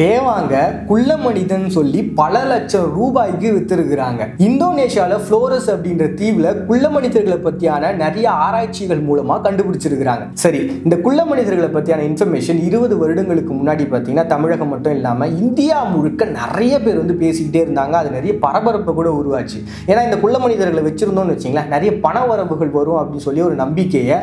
தேவாங்க குள்ள மனிதன் சொல்லி பல லட்சம் ரூபாய்க்கு வித்திருக்கிறாங்க. இந்தோனேஷியாவில் ஃப்ளோரஸ் அப்படின்ற தீவில் குள்ள மனிதர்களை பற்றியான நிறைய ஆராய்ச்சிகள் மூலமாக கண்டுபிடிச்சிருக்கிறாங்க. சரி இந்த குள்ள மனிதர்களை பற்றியான இன்ஃபர்மேஷன் இருபது வருடங்களுக்கு முன்னாடி பாத்தீங்கன்னா தமிழகம் மட்டும் இல்லாமல் இந்தியா முழுக்க நிறைய பேர் வந்து பேசிக்கிட்டே இருந்தாங்க. அது நிறைய பரபரப்பை கூட உருவாச்சு. ஏன்னா இந்த குள்ள மனிதர்களை வச்சிருந்தோம்னு வச்சிங்களேன் நிறைய பண வரவுகள் வரும் அப்படின்னு சொல்லி ஒரு நம்பிக்கையை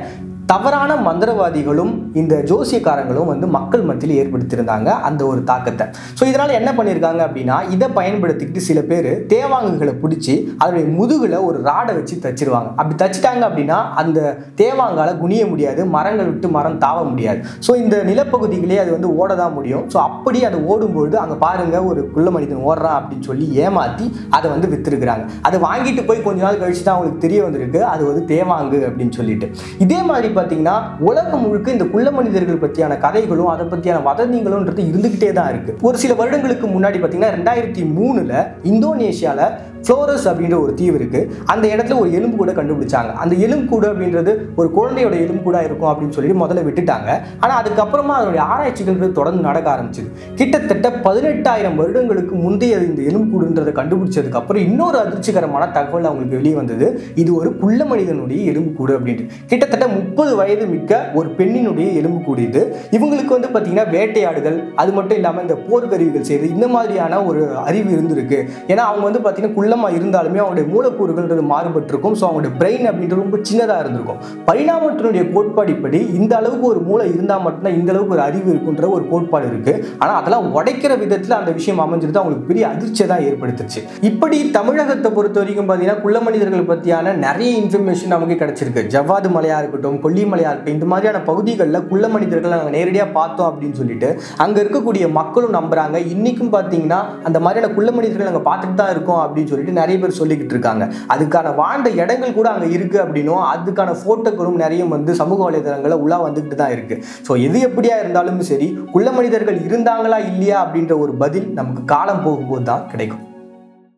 தவறான மந்திரவாதிகளும் இந்த ஜோசியக்காரங்களும் வந்து மக்கள் மத்தியில் ஏற்படுத்தியிருந்தாங்க அந்த ஒரு தாக்கத்தை. ஸோ இதனால் என்ன பண்ணியிருக்காங்க அப்படின்னா இதை பயன்படுத்திக்கிட்டு சில பேர் தேவாங்குகளை பிடிச்சி அதனுடைய முதுகில் ஒரு ராடை வச்சு தச்சிருவாங்க. அப்படி தச்சிட்டாங்க அப்படின்னா அந்த தேவாங்கால குனிய முடியாது மரங்கள் விட்டு மரம் தாவ முடியாது. ஸோ இந்த நிலப்பகுதிகளே அது வந்து ஓட தான் முடியும். ஸோ அப்படி அது ஓடும்பொழுது அங்கே பாருங்க ஒரு குள்ள மனிதன் ஓடுறான் அப்படின்னு சொல்லி ஏமாற்றி அதை வந்து விற்றுருக்குறாங்க அதை வாங்கிட்டு போய் கொஞ்ச நாள் கழிச்சு தான் அவங்களுக்கு தெரிய வந்திருக்கு அது வந்து தேவாங்கு அப்படின்னு சொல்லிட்டு. இதே மாதிரி பார்த்தீங்கன்னா உலகம் முழுக்க இந்த குள்ள மனிதர்கள் பற்றியான கதைகளும் அதை பற்றியான வதந்திகளும்ன்றது இருந்துகிட்டே தான் இருக்கு. ஒரு சில வருடங்களுக்கு முன்னாடி பார்த்தீங்கன்னா ரெண்டாயிரத்தி மூணுல இந்தோனேஷியாவில் ஃப்ளோரஸ் அப்படின்ற ஒரு தீவு இருக்கு. அந்த இடத்துல ஒரு எலும்பு கூட கண்டுபிடிச்சாங்க. அந்த எலும்பு கூடு அப்படின்றது ஒரு குழந்தையோட எலும்பு கூட இருக்கும் அப்படின்னு சொல்லி முதல்ல விட்டுட்டாங்க. ஆனால் அதுக்கப்புறமா அதனுடைய ஆராய்ச்சிகள் தொடர்ந்து நடக்க ஆரம்பிச்சது. கிட்டத்தட்ட பதினெட்டாயிரம் வருடங்களுக்கு முந்தைய இந்த எலும்பு கூடுன்றதை கண்டுபிடிச்சதுக்கு அப்புறம் இன்னொரு அதிர்ச்சிகரமான தகவல் அவங்களுக்கு வெளியே வந்தது. இது ஒரு குள்ள மனிதனுடைய எலும்பு கூடு அப்படின்ட்டு. கிட்டத்தட்ட முப்பது வயது மிக்க ஒரு பெண்ணினுடைய எலும்பு கூடு இது. இவங்களுக்கு வந்து பார்த்தீங்கன்னா வேட்டையாடுதல் அது மட்டும் இல்லாமல் இந்த போர்க்கருவிகள் செய்கிறது இந்த மாதிரியான ஒரு அறிவு இருந்திருக்கு. ஏன்னா அவங்க வந்து பார்த்தீங்கன்னா குள்ள செல்லமாக இருந்தாலுமே அவங்களுடைய மூலக்கூறுகள்ன்றது மாறுபட்டிருக்கும். ஸோ அவங்களுடைய பிரெயின் அப்படின்றது ரொம்ப சின்னதாக இருந்திருக்கும். பரிணாமத்தினுடைய கோட்பாடிப்படி இந்த அளவுக்கு ஒரு மூளை இருந்தால் மட்டும்தான் இந்த அளவுக்கு ஒரு அறிவு இருக்குன்ற ஒரு கோட்பாடு இருக்கு. ஆனால் அதெல்லாம் உடைக்கிற விதத்தில் அந்த விஷயம் அமைஞ்சிருது. அவங்களுக்கு பெரிய அதிர்ச்சியை தான் ஏற்படுத்துச்சு. இப்படி தமிழகத்தை பொறுத்த வரைக்கும் பார்த்தீங்கன்னா குள்ள மனிதர்கள் பற்றியான நிறைய இன்ஃபர்மேஷன் நமக்கு கிடைச்சிருக்கு. ஜவ்வாது மலையா இருக்கட்டும் கொல்லிமலையாக இருக்கட்டும் இந்த மாதிரியான பகுதிகளில் குள்ள மனிதர்கள் நாங்கள் நேரடியாக பார்த்தோம் அப்படின்னு சொல்லிட்டு அங்கே இருக்கக்கூடிய மக்களும் நம்புறாங்க. இன்னைக்கும் பார்த்தீங்கன்னா அந்த மாதிரியான குள்ள மனிதர்கள் நாங்கள் பார்த்துட்டு தான் இருக்கோம் அப்படின்னு சொல்லி சொல்லிட்டு நிறைய பேர் சொல்லிக்கிட்டு இருக்காங்க. அதுக்கான வாழ்ந்த இடங்கள் கூட அங்கே இருக்கு அப்படின்னும் அதுக்கான ஃபோட்டோக்களும் நிறைய வந்து சமூக வலைதளங்களில் உலா வந்துக்கிட்டு தான் இருக்கு. ஸோ எது எப்படியா இருந்தாலும் சரி குள்ள மனிதர்கள் இருந்தாங்களா இல்லையா அப்படின்ற ஒரு பதில் நமக்கு காலம் போகும்போது தான் கிடைக்கும்.